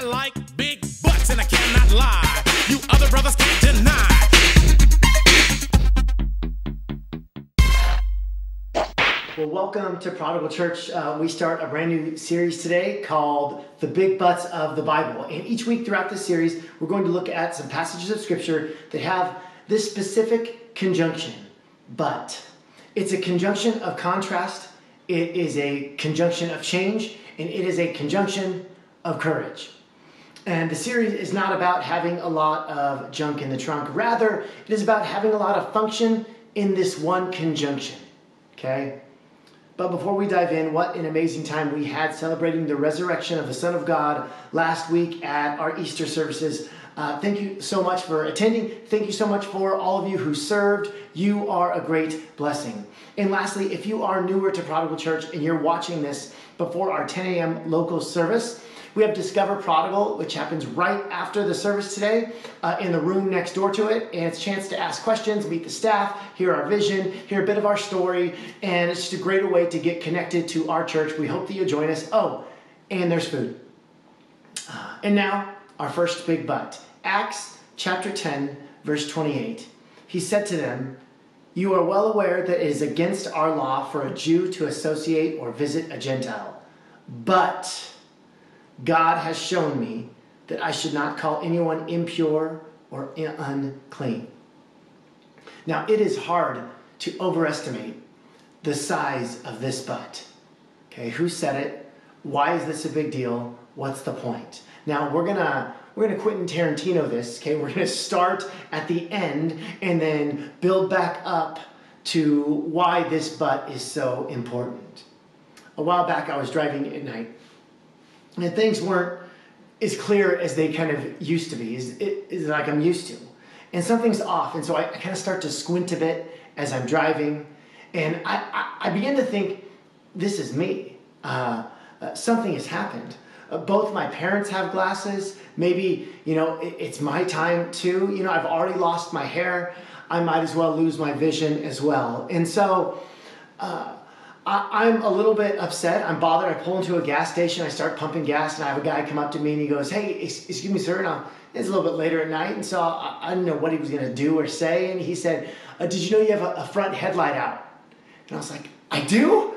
I like big butts and I cannot lie. You other brothers can't deny. Well, welcome to Prodigal Church. Uh, we start a brand new series today called The Big Butts of the Bible. And each week throughout this series, we're going to look at some passages of Scripture that have this specific conjunction, but. It's a conjunction of contrast, it is a conjunction of change, and it is a conjunction of courage. And the series is not about having a lot of junk in the trunk. Rather, it is about having a lot of function in this one conjunction. Okay? But before we dive in, what an amazing time we had celebrating the resurrection of the Son of God last week at our Easter services. Uh, thank you so much for attending. Thank you so much for all of you who served. You are a great blessing. And lastly, if you are newer to Prodigal Church and you're watching this before our 10 a.m. local service, we have Discover Prodigal, which happens right after the service today uh, in the room next door to it. And it's a chance to ask questions, meet the staff, hear our vision, hear a bit of our story. And it's just a great way to get connected to our church. We hope that you'll join us. Oh, and there's food. Uh, and now, our first big but. Acts chapter 10, verse 28. He said to them, You are well aware that it is against our law for a Jew to associate or visit a Gentile. But God has shown me that I should not call anyone impure or unclean. Now, it is hard to overestimate the size of this but. Okay, who said it? Why is this a big deal? What's the point? Now, we're going to we're going to Quentin Tarantino this, okay? We're going to start at the end and then build back up to why this but is so important. A while back, I was driving at night, and things weren't as clear as they kind of used to be, is, is like I'm used to. And something's off, and so I, I kind of start to squint a bit as I'm driving, and I, I, I begin to think, this is me. Uh, uh, something has happened. Uh, both my parents have glasses. Maybe, you know, it, it's my time too. You know, I've already lost my hair. I might as well lose my vision as well. And so uh, I, am a little bit upset. I'm bothered. I pull into a gas station. I start pumping gas, and I have a guy come up to me and he goes, Hey, excuse me, sir. And it's a little bit later at night. And so I, I didn't know what he was going to do or say. And he said, uh, Did you know you have a, a front headlight out? And I was like, I do?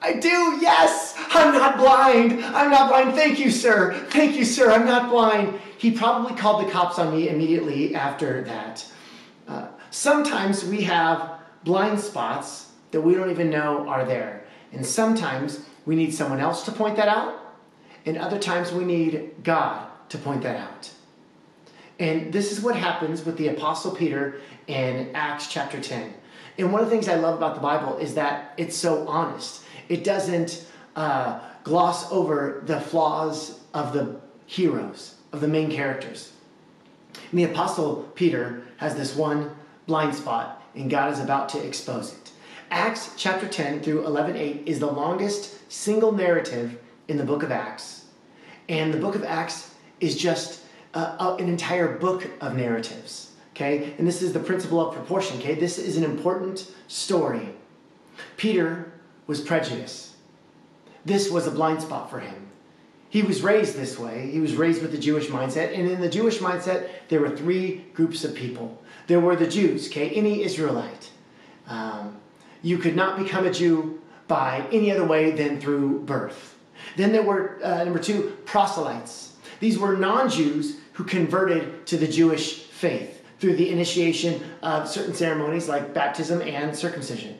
I do, yes! I'm not blind! I'm not blind. Thank you, sir. Thank you, sir. I'm not blind. He probably called the cops on me immediately after that. Uh, sometimes we have blind spots that we don't even know are there. And sometimes we need someone else to point that out. And other times we need God to point that out. And this is what happens with the Apostle Peter in Acts chapter 10. And one of the things I love about the Bible is that it's so honest. It doesn't uh, gloss over the flaws of the heroes, of the main characters. And the Apostle Peter has this one blind spot, and God is about to expose it. Acts chapter 10 through 11:8 is the longest single narrative in the book of Acts. And the book of Acts is just uh, an entire book of narratives. Okay? And this is the principle of proportion. Okay? This is an important story. Peter was prejudice. This was a blind spot for him. He was raised this way. He was raised with the Jewish mindset. And in the Jewish mindset, there were three groups of people. There were the Jews, okay, any Israelite. Um, you could not become a Jew by any other way than through birth. Then there were, uh, number two, proselytes. These were non Jews who converted to the Jewish faith through the initiation of certain ceremonies like baptism and circumcision.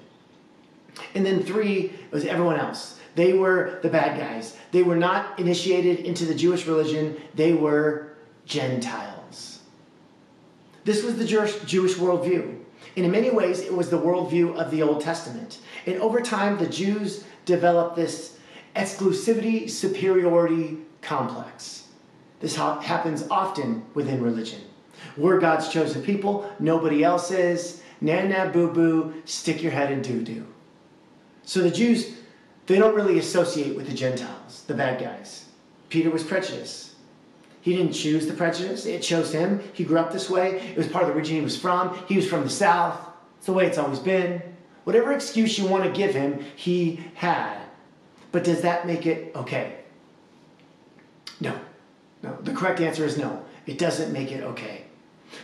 And then three was everyone else. They were the bad guys. They were not initiated into the Jewish religion, they were Gentiles. This was the Jewish worldview. And in many ways, it was the worldview of the Old Testament. And over time, the Jews developed this exclusivity superiority complex. This ha- happens often within religion. We're God's chosen people, nobody else is. Na na boo boo, stick your head in doo doo. So the Jews, they don't really associate with the Gentiles, the bad guys. Peter was prejudiced. He didn't choose the prejudice, it chose him. He grew up this way. It was part of the region he was from. He was from the South. It's the way it's always been. Whatever excuse you want to give him, he had. But does that make it okay? No. No, the correct answer is no. It doesn't make it okay.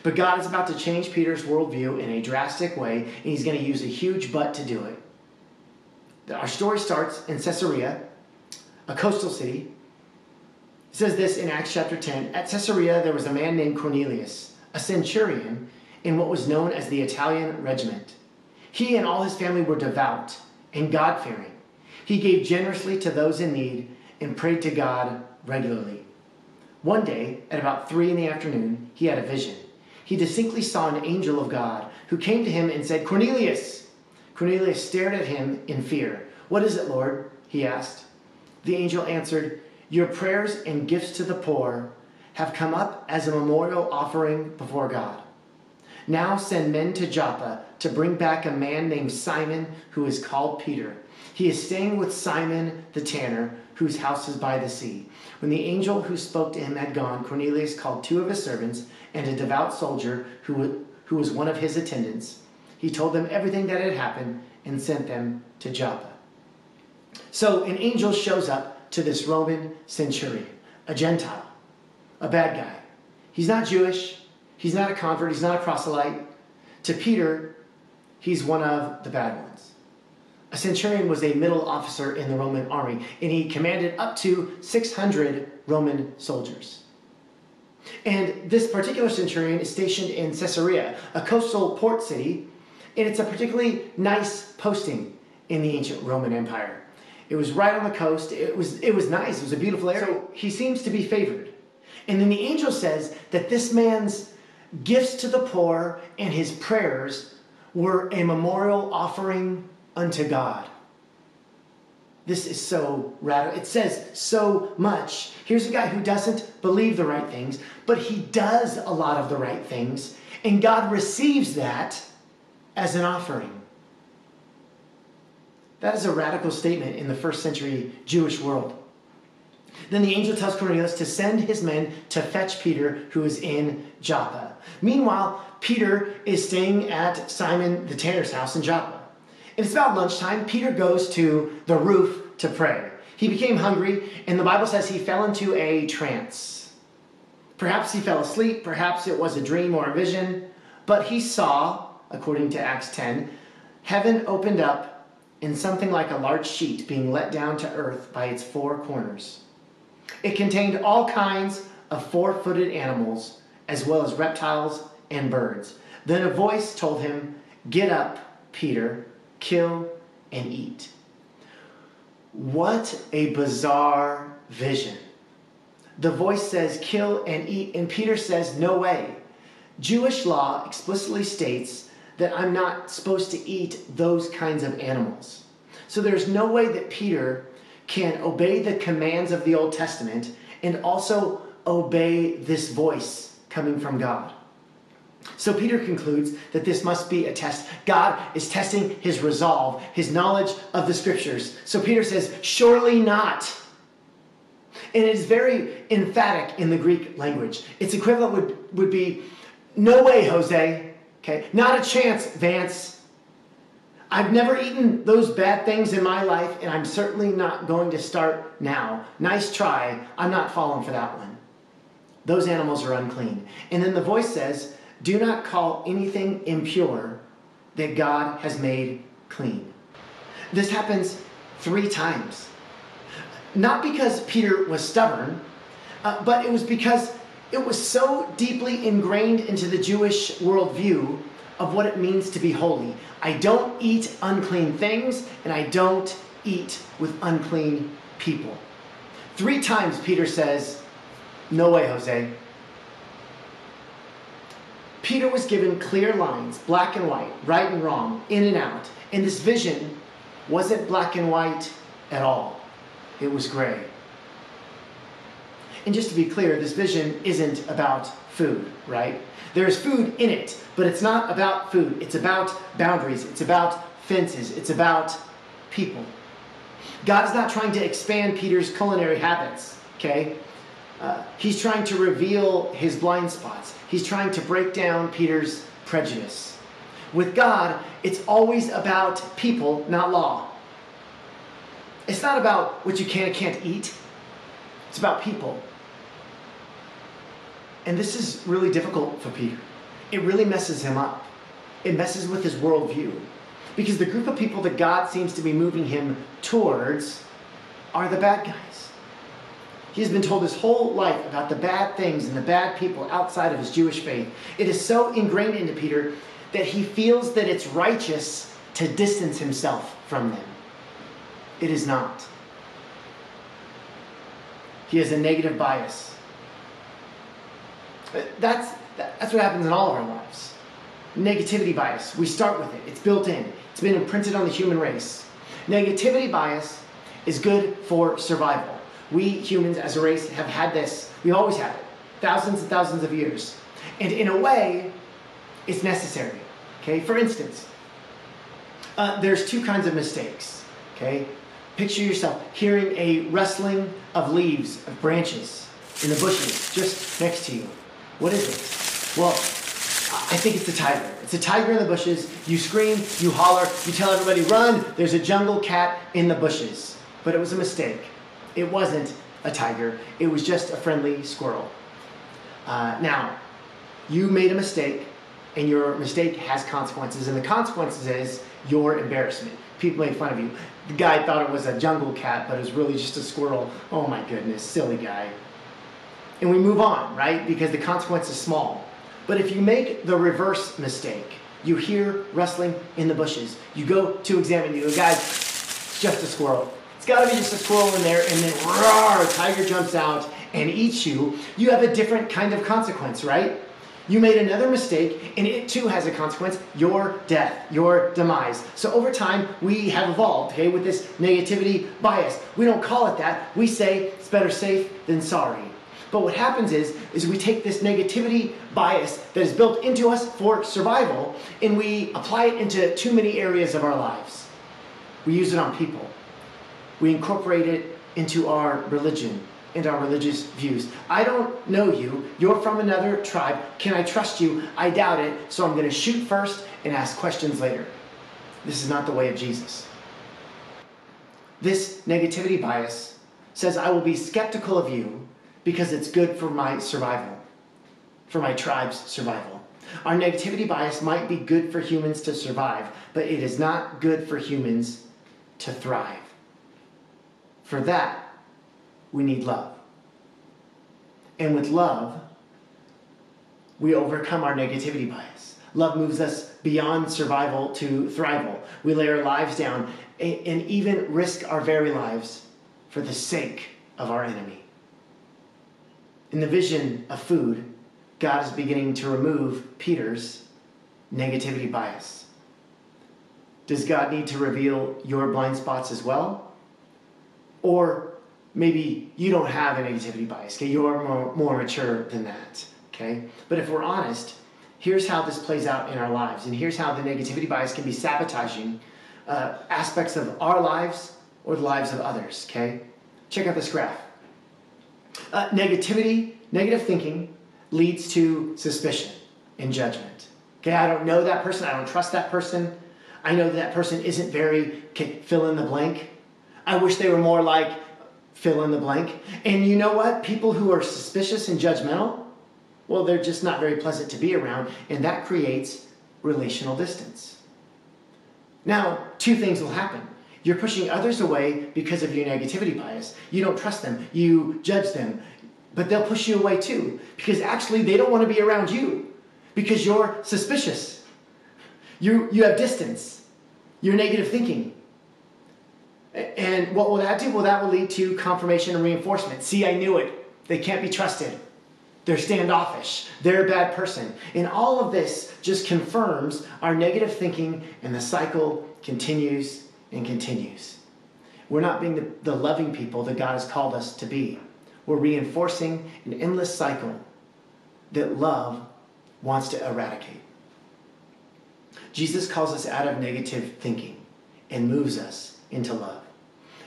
But God is about to change Peter's worldview in a drastic way, and he's going to use a huge but to do it. Our story starts in Caesarea, a coastal city. Says this in Acts chapter 10 At Caesarea, there was a man named Cornelius, a centurion in what was known as the Italian regiment. He and all his family were devout and God fearing. He gave generously to those in need and prayed to God regularly. One day, at about three in the afternoon, he had a vision. He distinctly saw an angel of God who came to him and said, Cornelius! Cornelius stared at him in fear. What is it, Lord? he asked. The angel answered, Your prayers and gifts to the poor have come up as a memorial offering before God. Now send men to Joppa to bring back a man named Simon who is called Peter. He is staying with Simon the tanner, whose house is by the sea. When the angel who spoke to him had gone, Cornelius called two of his servants and a devout soldier who, who was one of his attendants. He told them everything that had happened and sent them to Joppa. So an angel shows up to this Roman centurion, a Gentile, a bad guy. He's not Jewish, he's not a convert, he's not a proselyte. To Peter, he's one of the bad ones. A centurion was a middle officer in the Roman army, and he commanded up to 600 Roman soldiers. And this particular centurion is stationed in Caesarea, a coastal port city, and it's a particularly nice posting in the ancient Roman Empire. It was right on the coast. It was, it was nice. It was a beautiful area. So he seems to be favored. And then the angel says that this man's gifts to the poor and his prayers were a memorial offering unto God. This is so radical. It says so much. Here's a guy who doesn't believe the right things, but he does a lot of the right things, and God receives that as an offering. That is a radical statement in the first century Jewish world. Then the angel tells Cornelius to send his men to fetch Peter, who is in Joppa. Meanwhile, Peter is staying at Simon the tanner's house in Joppa. And it's about lunchtime. Peter goes to the roof to pray. He became hungry, and the Bible says he fell into a trance. Perhaps he fell asleep, perhaps it was a dream or a vision, but he saw, according to Acts 10, heaven opened up in something like a large sheet being let down to earth by its four corners. It contained all kinds of four footed animals, as well as reptiles and birds. Then a voice told him, Get up, Peter, kill and eat. What a bizarre vision. The voice says, Kill and eat, and Peter says, No way. Jewish law explicitly states that I'm not supposed to eat those kinds of animals. So there's no way that Peter can obey the commands of the Old Testament and also obey this voice coming from God. So Peter concludes that this must be a test. God is testing his resolve, his knowledge of the scriptures. So Peter says, Surely not. And it is very emphatic in the Greek language. Its equivalent would, would be, No way, Jose. Okay, not a chance, Vance. I've never eaten those bad things in my life, and I'm certainly not going to start now. Nice try. I'm not falling for that one. Those animals are unclean. And then the voice says, Do not call anything impure that God has made clean. This happens three times. Not because Peter was stubborn, uh, but it was because it was so deeply ingrained into the Jewish worldview of what it means to be holy. I don't eat unclean things, and I don't eat with unclean people. Three times Peter says, No way, Jose. Peter was given clear lines, black and white, right and wrong, in and out. And this vision wasn't black and white at all, it was gray. And just to be clear, this vision isn't about food, right? There's food in it, but it's not about food. It's about boundaries. It's about fences. It's about people. God is not trying to expand Peter's culinary habits, okay? Uh, he's trying to reveal his blind spots. He's trying to break down Peter's prejudice. With God, it's always about people, not law. It's not about what you can and can't eat, it's about people. And this is really difficult for Peter. It really messes him up. It messes with his worldview. Because the group of people that God seems to be moving him towards are the bad guys. He's been told his whole life about the bad things and the bad people outside of his Jewish faith. It is so ingrained into Peter that he feels that it's righteous to distance himself from them. It is not. He has a negative bias. That's, that's what happens in all of our lives. Negativity bias. We start with it, it's built in, it's been imprinted on the human race. Negativity bias is good for survival. We humans as a race have had this, we always have it, thousands and thousands of years. And in a way, it's necessary. Okay, for instance, uh, there's two kinds of mistakes. Okay, picture yourself hearing a rustling of leaves, of branches in the bushes just next to you. What is it? Well, I think it's a tiger. It's a tiger in the bushes. You scream, you holler, you tell everybody, run, there's a jungle cat in the bushes. But it was a mistake. It wasn't a tiger, it was just a friendly squirrel. Uh, now, you made a mistake, and your mistake has consequences, and the consequences is your embarrassment. People made fun of you. The guy thought it was a jungle cat, but it was really just a squirrel. Oh my goodness, silly guy. And we move on, right? Because the consequence is small. But if you make the reverse mistake, you hear rustling in the bushes, you go to examine, you go, guys, it's just a squirrel. It's got to be just a squirrel in there, and then roar, a tiger jumps out and eats you. You have a different kind of consequence, right? You made another mistake, and it too has a consequence your death, your demise. So over time, we have evolved, okay, with this negativity bias. We don't call it that. We say it's better safe than sorry. But what happens is, is we take this negativity bias that is built into us for survival, and we apply it into too many areas of our lives. We use it on people. We incorporate it into our religion and our religious views. I don't know you. You're from another tribe. Can I trust you? I doubt it. So I'm going to shoot first and ask questions later. This is not the way of Jesus. This negativity bias says, I will be skeptical of you because it's good for my survival, for my tribe's survival. Our negativity bias might be good for humans to survive, but it is not good for humans to thrive. For that, we need love. And with love, we overcome our negativity bias. Love moves us beyond survival to thrival. We lay our lives down and even risk our very lives for the sake of our enemy. In the vision of food, God is beginning to remove Peter's negativity bias. Does God need to reveal your blind spots as well? Or maybe you don't have a negativity bias, okay? You're more, more mature than that, okay? But if we're honest, here's how this plays out in our lives, and here's how the negativity bias can be sabotaging uh, aspects of our lives or the lives of others, okay? Check out this graph. Uh, negativity, negative thinking leads to suspicion and judgment. Okay, I don't know that person, I don't trust that person. I know that, that person isn't very, fill in the blank. I wish they were more like fill in the blank. And you know what? People who are suspicious and judgmental, well, they're just not very pleasant to be around, and that creates relational distance. Now, two things will happen. You're pushing others away because of your negativity bias. You don't trust them, you judge them, but they'll push you away too because actually they don't want to be around you because you're suspicious. You, you have distance, you're negative thinking. And what will that do? Well, that will lead to confirmation and reinforcement. See, I knew it. They can't be trusted. They're standoffish. They're a bad person. And all of this just confirms our negative thinking, and the cycle continues and continues. We're not being the, the loving people that God has called us to be. We're reinforcing an endless cycle that love wants to eradicate. Jesus calls us out of negative thinking and moves us into love.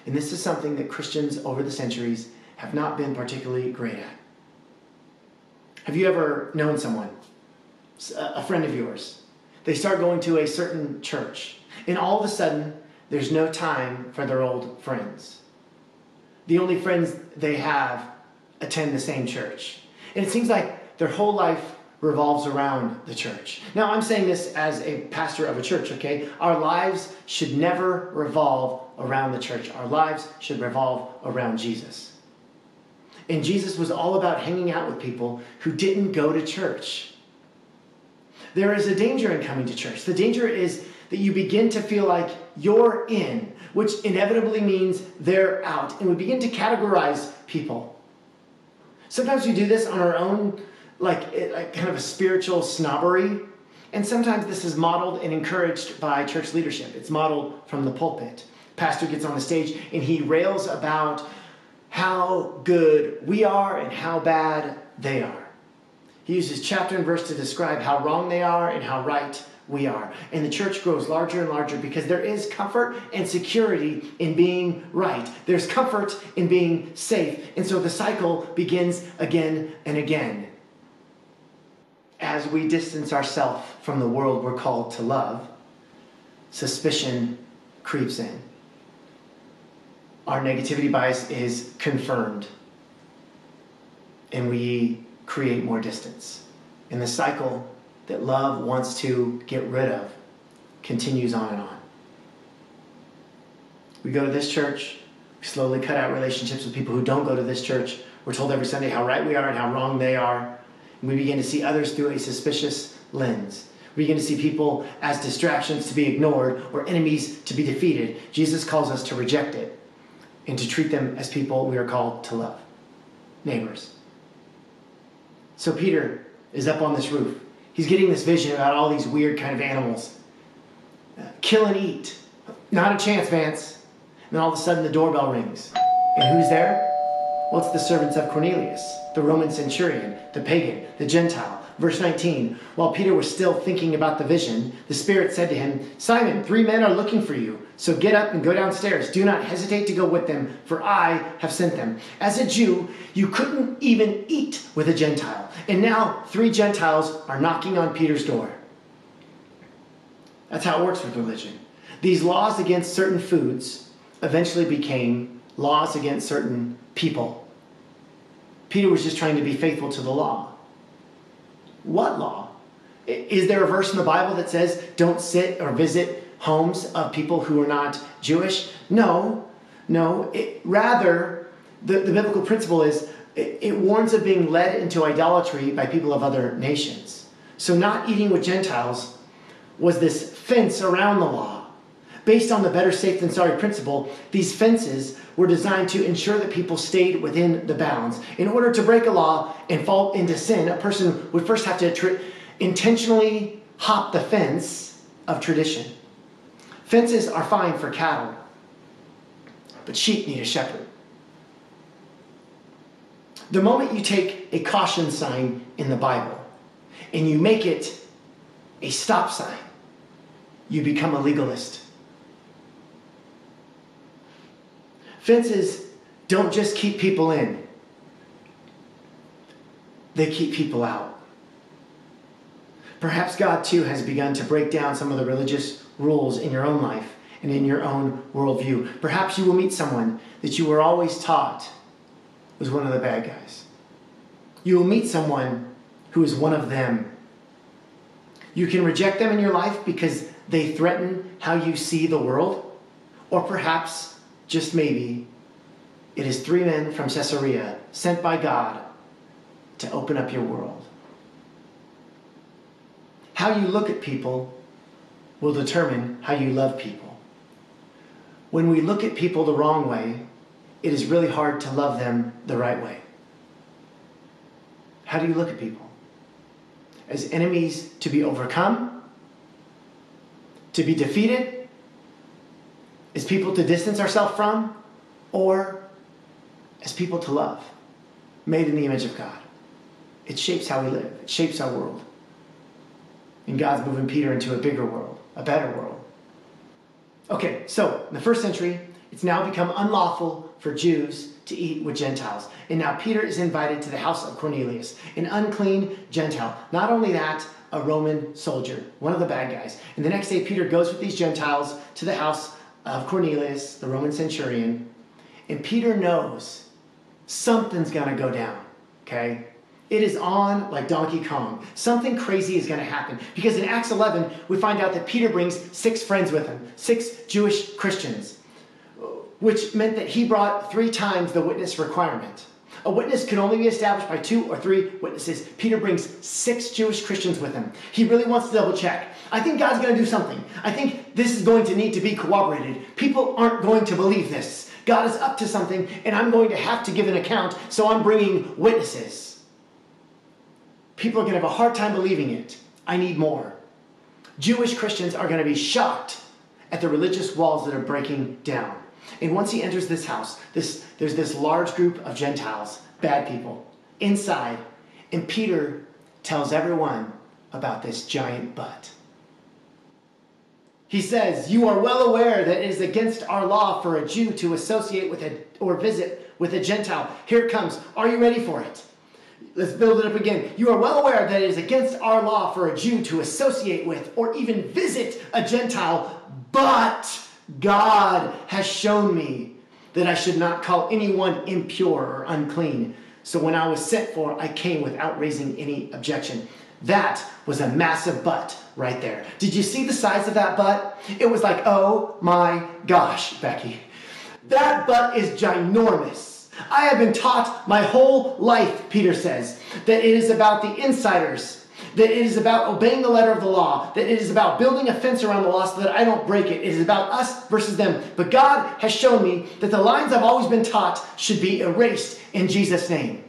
And this is something that Christians over the centuries have not been particularly great at. Have you ever known someone, a friend of yours? They start going to a certain church, and all of a sudden, there's no time for their old friends. The only friends they have attend the same church. And it seems like their whole life revolves around the church. Now, I'm saying this as a pastor of a church, okay? Our lives should never revolve around the church. Our lives should revolve around Jesus. And Jesus was all about hanging out with people who didn't go to church. There is a danger in coming to church. The danger is that you begin to feel like you're in, which inevitably means they're out. And we begin to categorize people. Sometimes we do this on our own like, eh, like kind of a spiritual snobbery. And sometimes this is modeled and encouraged by church leadership. It's modeled from the pulpit. Pastor gets on the stage and he rails about how good we are and how bad they are. He uses chapter and verse to describe how wrong they are and how right we are. And the church grows larger and larger because there is comfort and security in being right. There's comfort in being safe. And so the cycle begins again and again as we distance ourselves from the world we're called to love, suspicion creeps in. Our negativity bias is confirmed, and we create more distance. And the cycle that love wants to get rid of continues on and on. We go to this church, we slowly cut out relationships with people who don't go to this church. We're told every Sunday how right we are and how wrong they are. We begin to see others through a suspicious lens. We begin to see people as distractions to be ignored or enemies to be defeated. Jesus calls us to reject it and to treat them as people we are called to love neighbors. So Peter is up on this roof. He's getting this vision about all these weird kind of animals. Uh, kill and eat. Not a chance, Vance. And then all of a sudden the doorbell rings. And who's there? Well, it's the servants of Cornelius, the Roman centurion, the pagan, the Gentile. Verse 19 While Peter was still thinking about the vision, the Spirit said to him, Simon, three men are looking for you. So get up and go downstairs. Do not hesitate to go with them, for I have sent them. As a Jew, you couldn't even eat with a Gentile. And now three Gentiles are knocking on Peter's door. That's how it works with religion. These laws against certain foods eventually became laws against certain people. Peter was just trying to be faithful to the law. What law? Is there a verse in the Bible that says don't sit or visit homes of people who are not Jewish? No, no. It, rather, the, the biblical principle is it, it warns of being led into idolatry by people of other nations. So, not eating with Gentiles was this fence around the law Based on the better safe than sorry principle, these fences were designed to ensure that people stayed within the bounds. In order to break a law and fall into sin, a person would first have to intentionally hop the fence of tradition. Fences are fine for cattle, but sheep need a shepherd. The moment you take a caution sign in the Bible and you make it a stop sign, you become a legalist. Fences don't just keep people in, they keep people out. Perhaps God too has begun to break down some of the religious rules in your own life and in your own worldview. Perhaps you will meet someone that you were always taught was one of the bad guys. You will meet someone who is one of them. You can reject them in your life because they threaten how you see the world, or perhaps just maybe, it is three men from Caesarea sent by God to open up your world. How you look at people will determine how you love people. When we look at people the wrong way, it is really hard to love them the right way. How do you look at people? As enemies to be overcome? To be defeated? As people to distance ourselves from, or as people to love, made in the image of God. It shapes how we live, it shapes our world. And God's moving Peter into a bigger world, a better world. Okay, so in the first century, it's now become unlawful for Jews to eat with Gentiles. And now Peter is invited to the house of Cornelius, an unclean Gentile. Not only that, a Roman soldier, one of the bad guys. And the next day, Peter goes with these Gentiles to the house of Cornelius, the Roman centurion, and Peter knows something's to go down, okay? it is on like Donkey Kong. Something crazy is to happen. Because in Acts 11, we find out that Peter brings six friends with him, six Jewish Christians, which meant that he brought three times the witness requirement. A witness could only be established by two or three witnesses. Peter brings six Jewish Christians with him. He really wants to double check. I think God's going to do something. I think this is going to need to be corroborated. People aren't going to believe this. God is up to something, and I'm going to have to give an account, so I'm bringing witnesses. People are going to have a hard time believing it. I need more. Jewish Christians are going to be shocked at the religious walls that are breaking down. And once he enters this house, this, there's this large group of Gentiles, bad people, inside. And Peter tells everyone about this giant butt. He says, You are well aware that it is against our law for a Jew to associate with a, or visit with a Gentile. Here it comes. Are you ready for it? Let's build it up again. You are well aware that it is against our law for a Jew to associate with or even visit a Gentile, but God has shown me that I should not call anyone impure or unclean. So when I was sent for, I came without raising any objection. That was a massive butt right there. Did you see the size of that butt? It was like, oh my gosh, Becky. That butt is ginormous. I have been taught my whole life, Peter says, that it is about the insiders that it is about obeying the letter of the law, that it is about building a fence around the law so that I don't break it. It is about us versus them. But God has shown me that the lines I've always been taught should be erased in Jesus' name.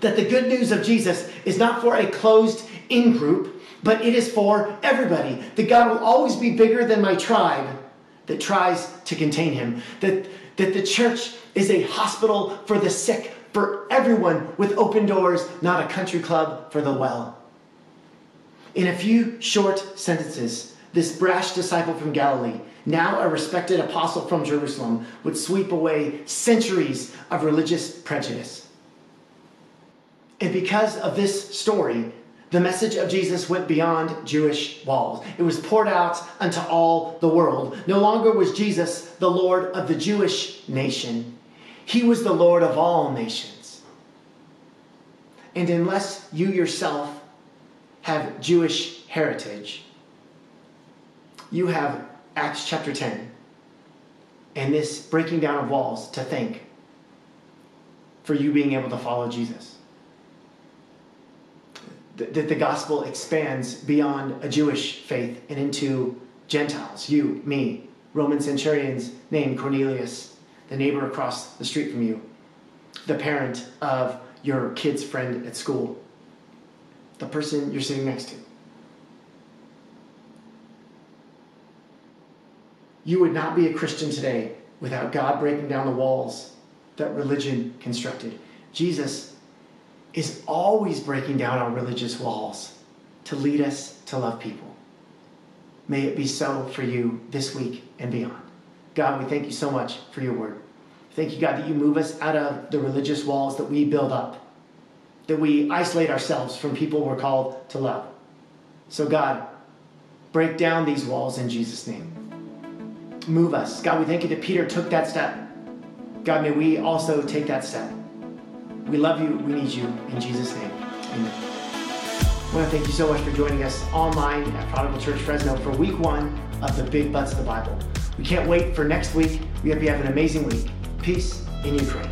That the good news of Jesus is not for a closed in group, but it is for everybody. That God will always be bigger than my tribe that tries to contain him. That, that the church is a hospital for the sick, for everyone with open doors, not a country club for the well. In a few short sentences, this brash disciple from Galilee, now a respected apostle from Jerusalem, would sweep away centuries of religious prejudice. And because of this story, the message of Jesus went beyond Jewish walls. It was poured out unto all the world. No longer was Jesus the Lord of the Jewish nation, he was the Lord of all nations. And unless you yourself have Jewish heritage, you have Acts chapter 10 and this breaking down of walls to thank for you being able to follow Jesus. That the gospel expands beyond a Jewish faith and into Gentiles, you, me, Roman centurions named Cornelius, the neighbor across the street from you, the parent of your kid's friend at school, the person you're sitting next to. You would not be a Christian today without God breaking down the walls that religion constructed. Jesus is always breaking down our religious walls to lead us to love people. May it be so for you this week and beyond. God, we thank you so much for your word. Thank you, God, that you move us out of the religious walls that we build up that we isolate ourselves from people we're called to love. So, God, break down these walls in Jesus' name. Move us. God, we thank you that Peter took that step. God, may we also take that step. We love you. We need you. In Jesus' name. Amen. I want to thank you so much for joining us online at Prodigal Church Fresno for week one of the Big Butts of the Bible. We can't wait for next week. We hope you have an amazing week. Peace in Ukraine.